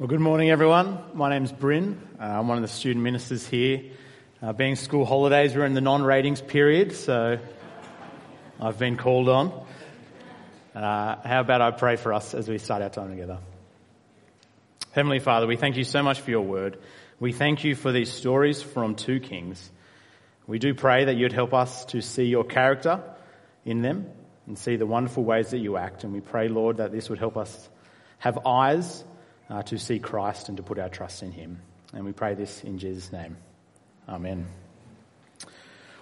Well, good morning, everyone. My name's Bryn. Uh, I'm one of the student ministers here. Uh, being school holidays, we're in the non-ratings period, so I've been called on. Uh, how about I pray for us as we start our time together? Heavenly Father, we thank you so much for your word. We thank you for these stories from two kings. We do pray that you'd help us to see your character in them and see the wonderful ways that you act. And we pray, Lord, that this would help us have eyes uh, to see Christ and to put our trust in him. And we pray this in Jesus' name. Amen.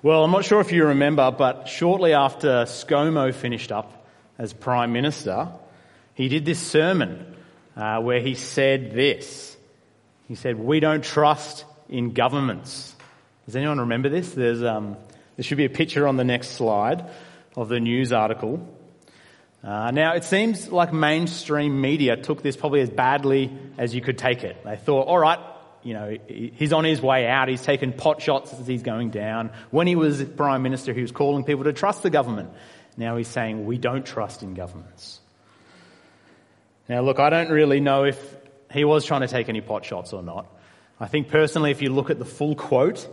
Well, I'm not sure if you remember, but shortly after ScoMo finished up as Prime Minister, he did this sermon uh, where he said this. He said, We don't trust in governments. Does anyone remember this? There's, um, there should be a picture on the next slide of the news article. Uh, now, it seems like mainstream media took this probably as badly as you could take it. They thought, all right, you know, he's on his way out. He's taken pot shots as he's going down. When he was prime minister, he was calling people to trust the government. Now he's saying we don't trust in governments. Now, look, I don't really know if he was trying to take any pot shots or not. I think personally, if you look at the full quote,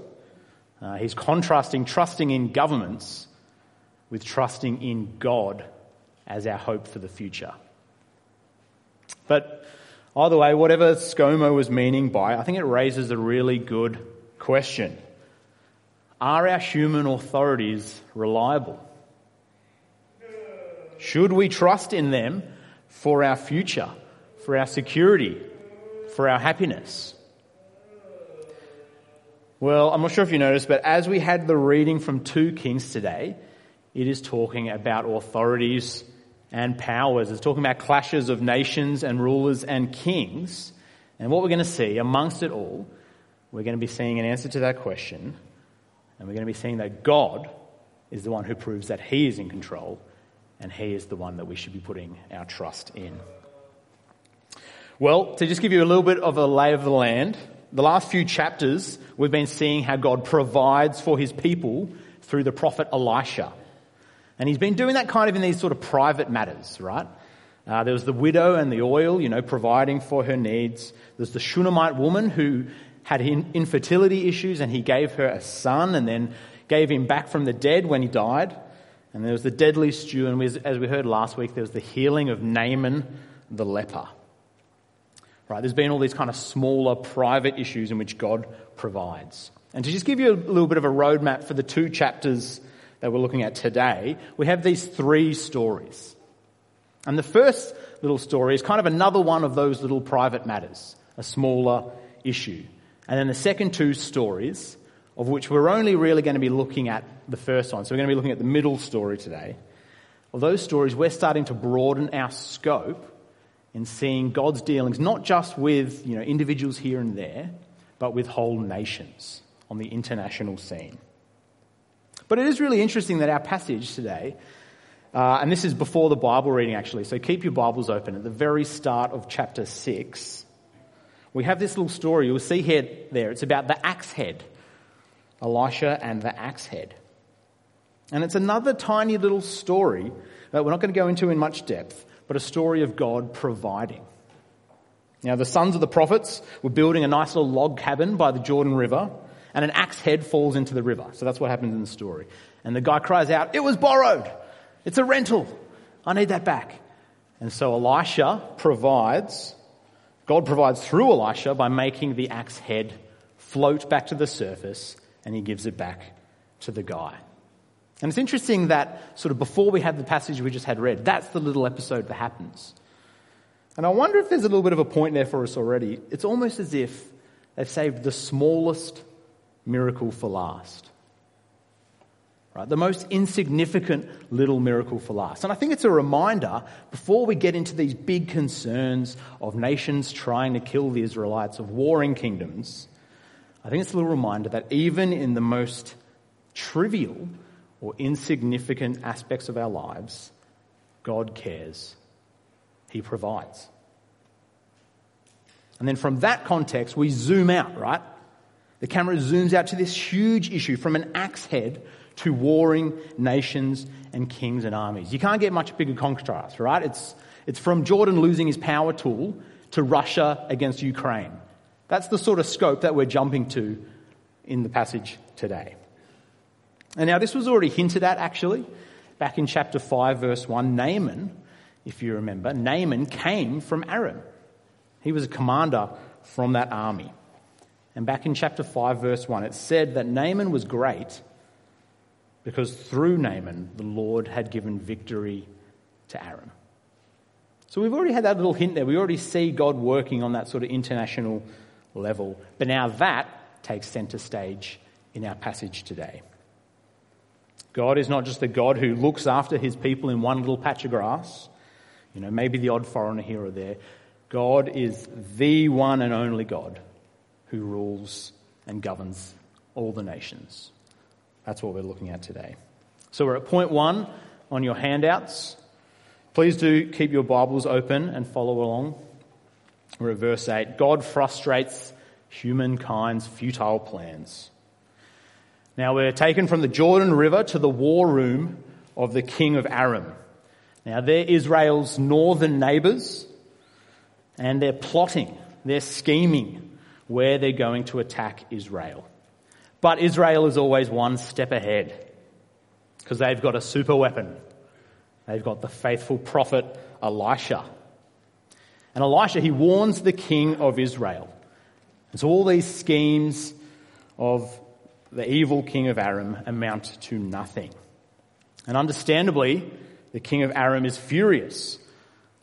uh, he's contrasting trusting in governments with trusting in God as our hope for the future. But either way, whatever ScoMo was meaning by, I think it raises a really good question. Are our human authorities reliable? Should we trust in them for our future, for our security, for our happiness? Well, I'm not sure if you noticed, but as we had the reading from 2 Kings today, it is talking about authorities and powers. It's talking about clashes of nations and rulers and kings. And what we're going to see amongst it all, we're going to be seeing an answer to that question. And we're going to be seeing that God is the one who proves that He is in control and He is the one that we should be putting our trust in. Well, to just give you a little bit of a lay of the land, the last few chapters we've been seeing how God provides for His people through the prophet Elisha. And he's been doing that kind of in these sort of private matters, right? Uh, there was the widow and the oil, you know, providing for her needs. There's the Shunammite woman who had infertility issues and he gave her a son and then gave him back from the dead when he died. And there was the deadly stew, and as we heard last week, there was the healing of Naaman the leper. Right, there's been all these kind of smaller private issues in which God provides. And to just give you a little bit of a roadmap for the two chapters that we're looking at today, we have these three stories. And the first little story is kind of another one of those little private matters, a smaller issue. And then the second two stories, of which we're only really going to be looking at the first one. So we're going to be looking at the middle story today. Of those stories, we're starting to broaden our scope in seeing God's dealings, not just with you know, individuals here and there, but with whole nations on the international scene. But it is really interesting that our passage today, uh, and this is before the Bible reading actually, so keep your Bibles open. At the very start of chapter 6, we have this little story. You'll see here, there. It's about the axe head, Elisha and the axe head. And it's another tiny little story that we're not going to go into in much depth, but a story of God providing. Now, the sons of the prophets were building a nice little log cabin by the Jordan River and an axe head falls into the river. So that's what happens in the story. And the guy cries out, It was borrowed. It's a rental. I need that back. And so Elisha provides, God provides through Elisha by making the axe head float back to the surface and he gives it back to the guy. And it's interesting that sort of before we had the passage we just had read, that's the little episode that happens. And I wonder if there's a little bit of a point there for us already. It's almost as if they've saved the smallest miracle for last. Right? The most insignificant little miracle for last. And I think it's a reminder before we get into these big concerns of nations trying to kill the Israelites, of warring kingdoms, I think it's a little reminder that even in the most trivial or insignificant aspects of our lives, God cares. He provides. And then from that context, we zoom out, right? The camera zooms out to this huge issue from an axe head to warring nations and kings and armies. You can't get much bigger contrast, right? It's, it's from Jordan losing his power tool to Russia against Ukraine. That's the sort of scope that we're jumping to in the passage today. And now, this was already hinted at actually back in chapter 5, verse 1. Naaman, if you remember, Naaman came from Aram. He was a commander from that army. And back in chapter 5, verse 1, it said that Naaman was great because through Naaman, the Lord had given victory to Aram. So we've already had that little hint there. We already see God working on that sort of international level. But now that takes center stage in our passage today. God is not just the God who looks after his people in one little patch of grass, you know, maybe the odd foreigner here or there. God is the one and only God who rules and governs all the nations. That's what we're looking at today. So we're at point one on your handouts. Please do keep your Bibles open and follow along. We're at verse 8. God frustrates humankind's futile plans. Now we're taken from the Jordan River to the war room of the king of Aram. Now they're Israel's northern neighbors and they're plotting, they're scheming where they're going to attack Israel. But Israel is always one step ahead because they've got a super weapon. They've got the faithful prophet Elisha. And Elisha, he warns the king of Israel. And so all these schemes of the evil king of Aram amount to nothing. And understandably, the king of Aram is furious.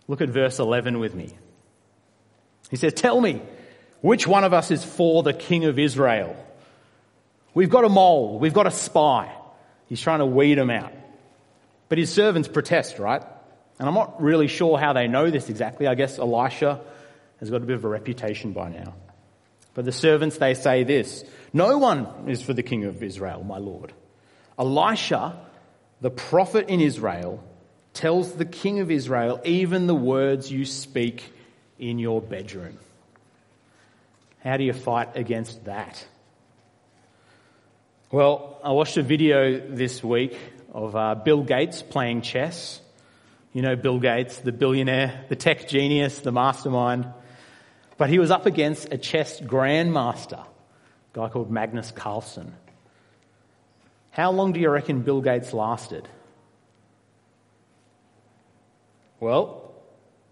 Look at verse 11 with me. He says, Tell me, which one of us is for the king of Israel? We've got a mole, we've got a spy. He's trying to weed them out. But his servants protest, right? And I'm not really sure how they know this exactly. I guess Elisha has got a bit of a reputation by now. But the servants, they say this No one is for the king of Israel, my Lord. Elisha, the prophet in Israel, tells the king of Israel even the words you speak in your bedroom. How do you fight against that? Well, I watched a video this week of uh, Bill Gates playing chess. You know Bill Gates, the billionaire, the tech genius, the mastermind. But he was up against a chess grandmaster, a guy called Magnus Carlsen. How long do you reckon Bill Gates lasted? Well,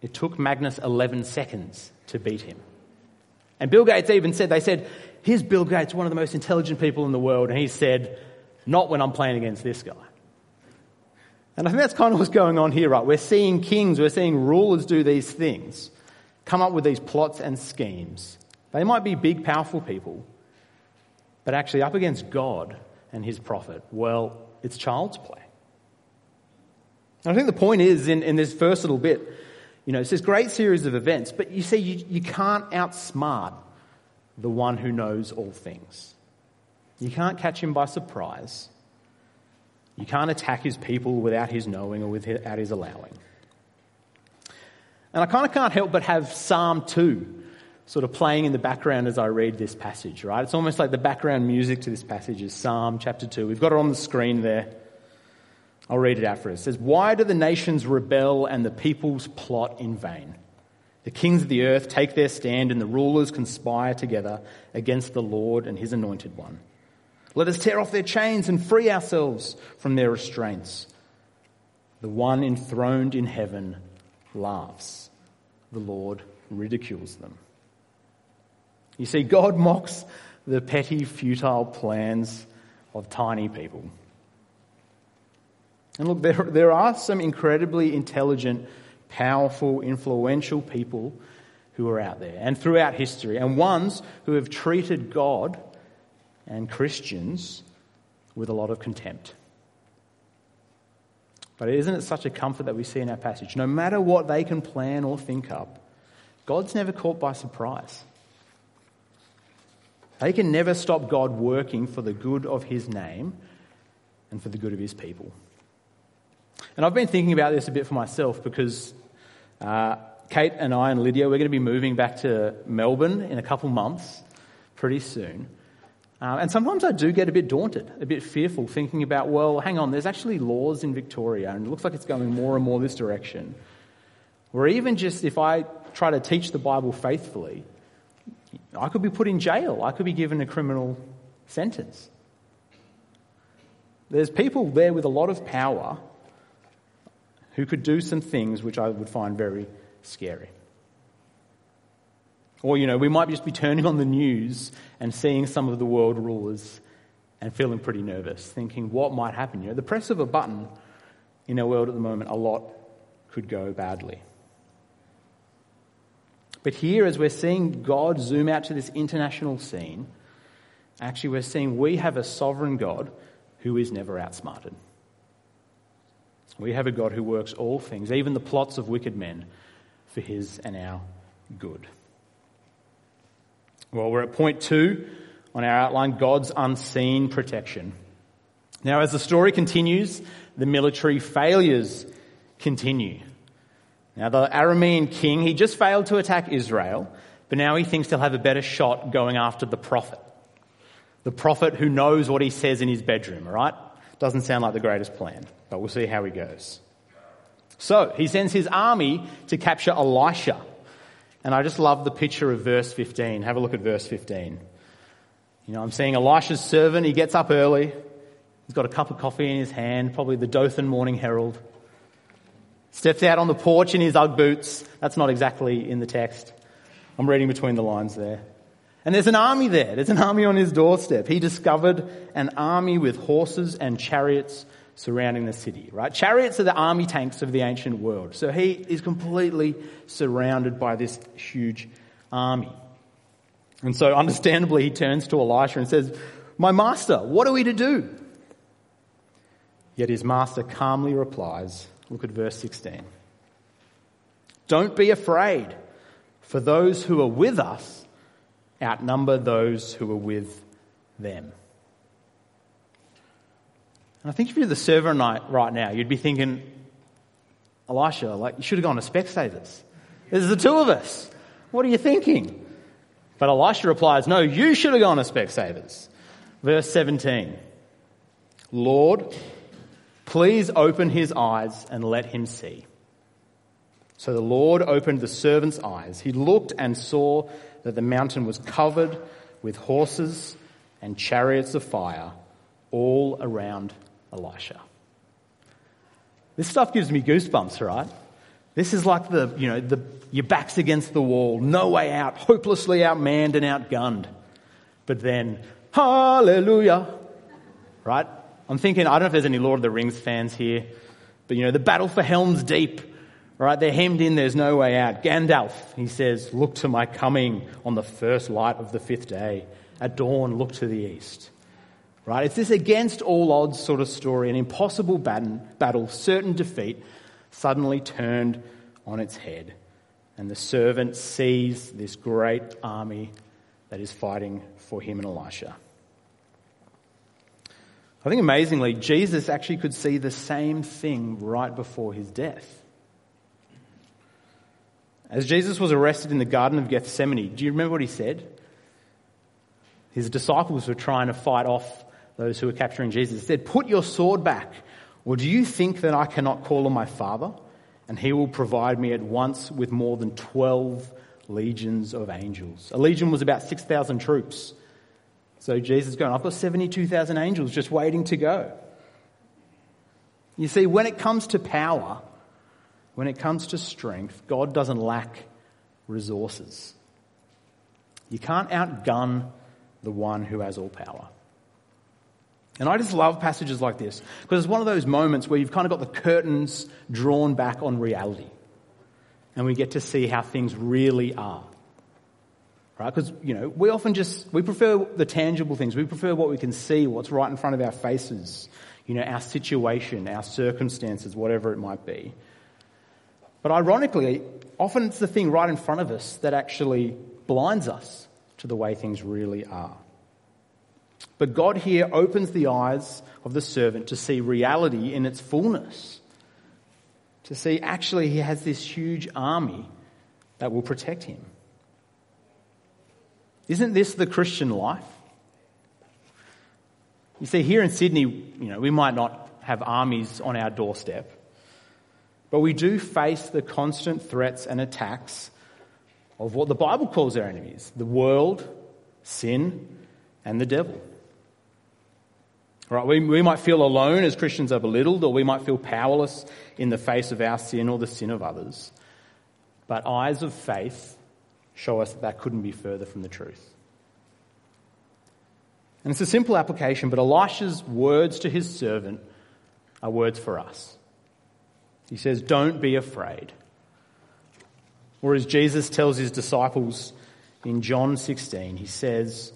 it took Magnus 11 seconds to beat him. And Bill Gates even said, they said, here's Bill Gates, one of the most intelligent people in the world. And he said, not when I'm playing against this guy. And I think that's kind of what's going on here, right? We're seeing kings, we're seeing rulers do these things come up with these plots and schemes. They might be big, powerful people, but actually up against God and his prophet, well, it's child's play. And I think the point is in, in this first little bit, you know, it's this great series of events, but you see, you, you can't outsmart the one who knows all things. You can't catch him by surprise. You can't attack his people without his knowing or without his allowing. And I kind of can't help but have Psalm 2 sort of playing in the background as I read this passage, right? It's almost like the background music to this passage is Psalm chapter 2. We've got it on the screen there. I'll read it out for us. It says, Why do the nations rebel and the peoples plot in vain? The kings of the earth take their stand and the rulers conspire together against the Lord and his anointed one. Let us tear off their chains and free ourselves from their restraints. The one enthroned in heaven laughs. The Lord ridicules them. You see, God mocks the petty, futile plans of tiny people. And look, there, there are some incredibly intelligent, powerful, influential people who are out there and throughout history, and ones who have treated God and Christians with a lot of contempt. But isn't it such a comfort that we see in our passage? No matter what they can plan or think up, God's never caught by surprise. They can never stop God working for the good of his name and for the good of his people. And I've been thinking about this a bit for myself because uh, Kate and I and Lydia, we're going to be moving back to Melbourne in a couple months, pretty soon. Uh, and sometimes I do get a bit daunted, a bit fearful, thinking about, well, hang on, there's actually laws in Victoria, and it looks like it's going more and more this direction. Or even just if I try to teach the Bible faithfully, I could be put in jail. I could be given a criminal sentence. There's people there with a lot of power who could do some things which I would find very scary. Or, you know, we might just be turning on the news and seeing some of the world rulers and feeling pretty nervous, thinking what might happen. You know, the press of a button in our world at the moment, a lot could go badly. But here, as we're seeing God zoom out to this international scene, actually, we're seeing we have a sovereign God who is never outsmarted. We have a God who works all things, even the plots of wicked men, for his and our good. Well, we're at point two on our outline God's unseen protection. Now, as the story continues, the military failures continue. Now, the Aramean king, he just failed to attack Israel, but now he thinks he'll have a better shot going after the prophet. The prophet who knows what he says in his bedroom, right? Doesn't sound like the greatest plan, but we'll see how he goes. So, he sends his army to capture Elisha. And I just love the picture of verse 15. Have a look at verse 15. You know, I'm seeing Elisha's servant. He gets up early. He's got a cup of coffee in his hand, probably the Dothan Morning Herald. Steps out on the porch in his Ugg boots. That's not exactly in the text. I'm reading between the lines there. And there's an army there. There's an army on his doorstep. He discovered an army with horses and chariots surrounding the city, right? Chariots are the army tanks of the ancient world. So he is completely surrounded by this huge army. And so understandably he turns to Elisha and says, my master, what are we to do? Yet his master calmly replies, look at verse 16. Don't be afraid, for those who are with us outnumber those who are with them. And I think if you're the server right now, you'd be thinking, Elisha, like, you should have gone to Specsavers. There's the two of us. What are you thinking? But Elisha replies, No, you should have gone to Specsavers. Verse 17 Lord, please open his eyes and let him see. So the Lord opened the servant's eyes. He looked and saw that the mountain was covered with horses and chariots of fire all around Elisha. This stuff gives me goosebumps, right? This is like the, you know, the, your back's against the wall, no way out, hopelessly outmanned and outgunned. But then, hallelujah, right? I'm thinking, I don't know if there's any Lord of the Rings fans here, but you know, the battle for Helm's Deep, right? They're hemmed in, there's no way out. Gandalf, he says, look to my coming on the first light of the fifth day. At dawn, look to the east. Right? It's this against all odds sort of story, an impossible battle, certain defeat, suddenly turned on its head. And the servant sees this great army that is fighting for him and Elisha. I think amazingly, Jesus actually could see the same thing right before his death. As Jesus was arrested in the Garden of Gethsemane, do you remember what he said? His disciples were trying to fight off those who were capturing Jesus, He said, Put your sword back. Or do you think that I cannot call on my Father and he will provide me at once with more than 12 legions of angels? A legion was about 6,000 troops. So Jesus is going, I've got 72,000 angels just waiting to go. You see, when it comes to power, when it comes to strength, God doesn't lack resources. You can't outgun the one who has all power. And I just love passages like this because it's one of those moments where you've kind of got the curtains drawn back on reality. And we get to see how things really are. Right? Because, you know, we often just, we prefer the tangible things. We prefer what we can see, what's right in front of our faces. You know, our situation, our circumstances, whatever it might be. But ironically, often it's the thing right in front of us that actually blinds us to the way things really are. But God here opens the eyes of the servant to see reality in its fullness. To see actually he has this huge army that will protect him. Isn't this the Christian life? You see, here in Sydney, you know, we might not have armies on our doorstep. But we do face the constant threats and attacks of what the Bible calls our enemies the world, sin, and the devil. Right, we, we might feel alone as Christians are belittled, or we might feel powerless in the face of our sin or the sin of others. But eyes of faith show us that that couldn't be further from the truth. And it's a simple application, but Elisha's words to his servant are words for us. He says, Don't be afraid. Or as Jesus tells his disciples in John 16, he says,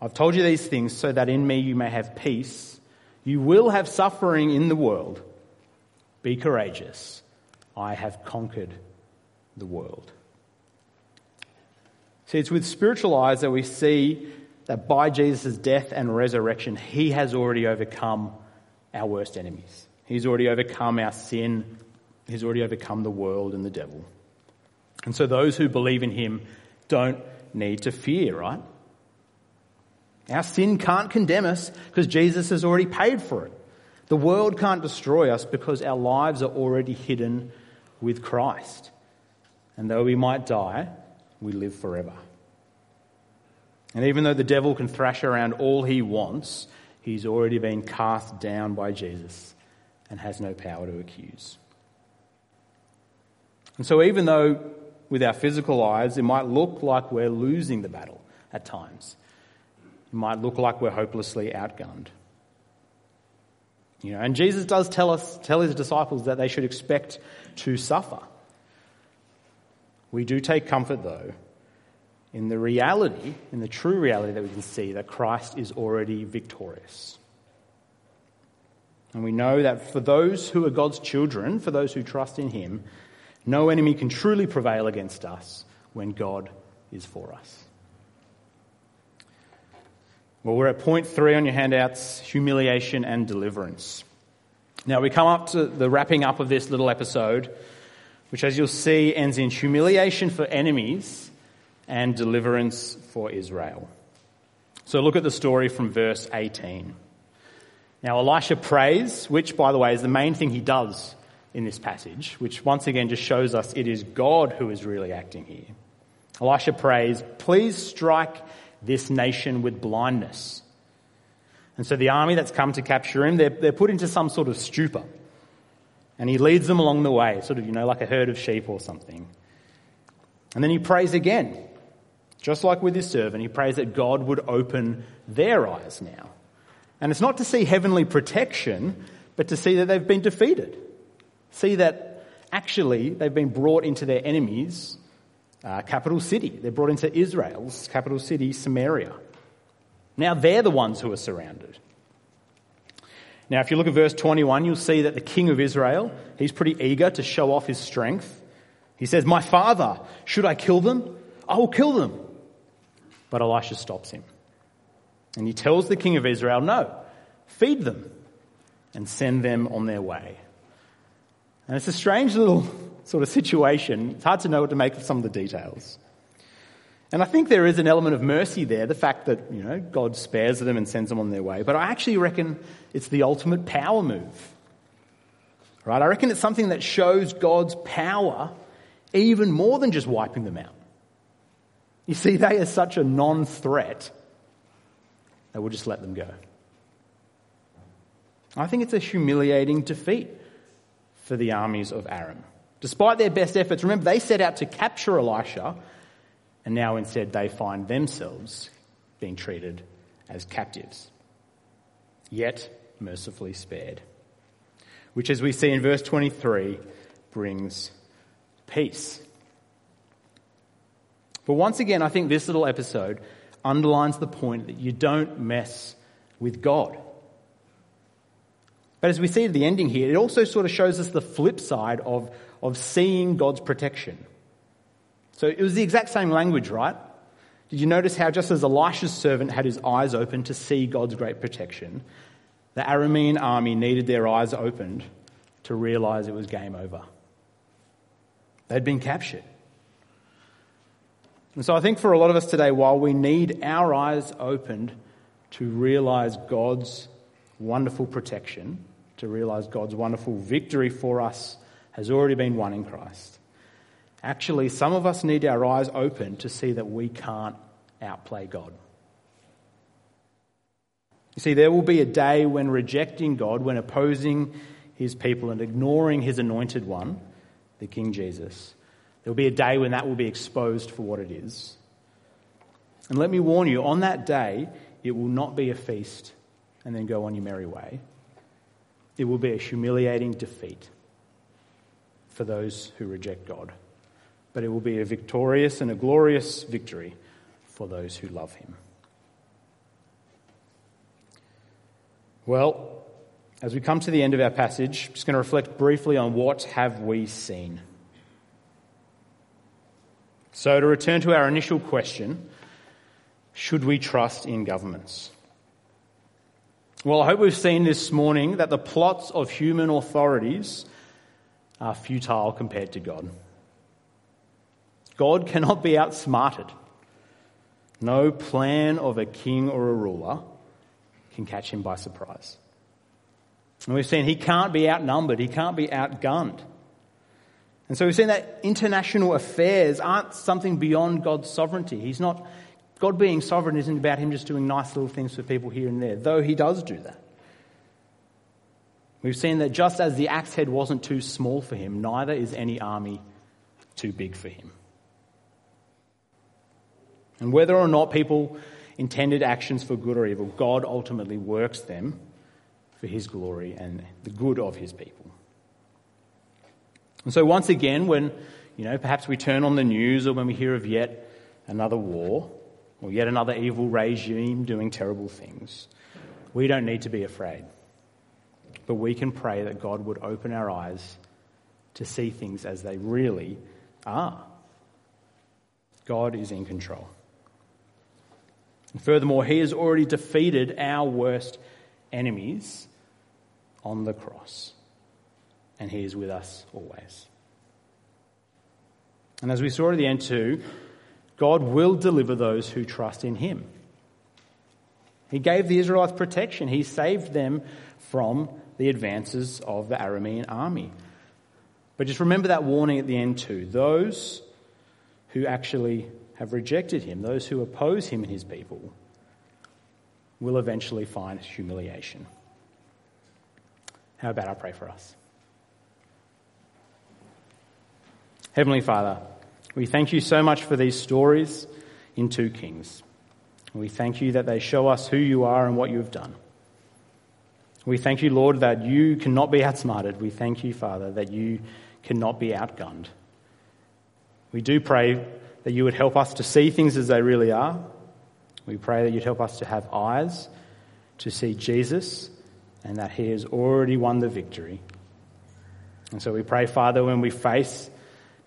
I've told you these things so that in me you may have peace. You will have suffering in the world. Be courageous. I have conquered the world. See, it's with spiritual eyes that we see that by Jesus' death and resurrection, he has already overcome our worst enemies. He's already overcome our sin. He's already overcome the world and the devil. And so those who believe in him don't need to fear, right? Our sin can't condemn us because Jesus has already paid for it. The world can't destroy us because our lives are already hidden with Christ. And though we might die, we live forever. And even though the devil can thrash around all he wants, he's already been cast down by Jesus and has no power to accuse. And so, even though with our physical eyes it might look like we're losing the battle at times, it might look like we're hopelessly outgunned. You know, and Jesus does tell us, tell his disciples that they should expect to suffer. We do take comfort, though, in the reality, in the true reality that we can see that Christ is already victorious. And we know that for those who are God's children, for those who trust in Him, no enemy can truly prevail against us when God is for us. Well, we're at point three on your handouts humiliation and deliverance. Now, we come up to the wrapping up of this little episode, which, as you'll see, ends in humiliation for enemies and deliverance for Israel. So, look at the story from verse 18. Now, Elisha prays, which, by the way, is the main thing he does in this passage, which once again just shows us it is God who is really acting here. Elisha prays, Please strike this nation with blindness. And so the army that's come to capture him, they're, they're put into some sort of stupor. And he leads them along the way, sort of, you know, like a herd of sheep or something. And then he prays again, just like with his servant, he prays that God would open their eyes now. And it's not to see heavenly protection, but to see that they've been defeated. See that actually they've been brought into their enemies' uh, capital city. They're brought into Israel's capital city, Samaria. Now they're the ones who are surrounded. Now, if you look at verse 21, you'll see that the king of Israel, he's pretty eager to show off his strength. He says, My father, should I kill them? I will kill them. But Elisha stops him. And he tells the king of Israel, No, feed them and send them on their way. And it's a strange little sort of situation. It's hard to know what to make of some of the details. And I think there is an element of mercy there, the fact that, you know, God spares them and sends them on their way. But I actually reckon it's the ultimate power move. Right? I reckon it's something that shows God's power even more than just wiping them out. You see, they are such a non threat that we'll just let them go. I think it's a humiliating defeat for the armies of Aram. Despite their best efforts, remember, they set out to capture Elisha, and now instead they find themselves being treated as captives, yet mercifully spared. Which, as we see in verse 23, brings peace. But once again, I think this little episode underlines the point that you don't mess with God. But as we see the ending here, it also sort of shows us the flip side of of seeing God's protection. So it was the exact same language, right? Did you notice how just as Elisha's servant had his eyes open to see God's great protection, the Aramean army needed their eyes opened to realize it was game over. They'd been captured. And so I think for a lot of us today, while we need our eyes opened to realize God's wonderful protection, to realize God's wonderful victory for us has already been won in Christ. Actually, some of us need our eyes open to see that we can't outplay God. You see, there will be a day when rejecting God, when opposing his people and ignoring his anointed one, the King Jesus, there will be a day when that will be exposed for what it is. And let me warn you, on that day, it will not be a feast and then go on your merry way. It will be a humiliating defeat for those who reject God. But it will be a victorious and a glorious victory for those who love him. Well, as we come to the end of our passage, I'm just going to reflect briefly on what have we seen. So to return to our initial question, should we trust in governments? Well, I hope we've seen this morning that the plots of human authorities are futile compared to God. God cannot be outsmarted. No plan of a king or a ruler can catch him by surprise. And we've seen he can't be outnumbered, he can't be outgunned. And so we've seen that international affairs aren't something beyond God's sovereignty. He's not, God being sovereign isn't about him just doing nice little things for people here and there, though he does do that. We've seen that just as the axe head wasn't too small for him, neither is any army too big for him. And whether or not people intended actions for good or evil, God ultimately works them for his glory and the good of his people. And so once again, when, you know, perhaps we turn on the news or when we hear of yet another war or yet another evil regime doing terrible things, we don't need to be afraid. But we can pray that God would open our eyes to see things as they really are. God is in control. And furthermore, he has already defeated our worst enemies on the cross. And he is with us always. And as we saw at the end too, God will deliver those who trust in him. He gave the Israelites protection. He saved them from the advances of the Aramean army. But just remember that warning at the end too. Those who actually have rejected him, those who oppose him and his people, will eventually find humiliation. How about I pray for us? Heavenly Father, we thank you so much for these stories in 2 Kings. We thank you that they show us who you are and what you have done. We thank you, Lord, that you cannot be outsmarted. We thank you, Father, that you cannot be outgunned. We do pray that you would help us to see things as they really are. We pray that you'd help us to have eyes to see Jesus and that he has already won the victory. And so we pray, Father, when we face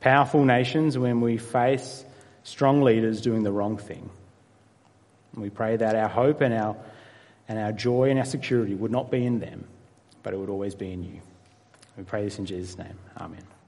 powerful nations, when we face strong leaders doing the wrong thing, we pray that our hope and our, and our joy and our security would not be in them, but it would always be in you. We pray this in Jesus' name. Amen.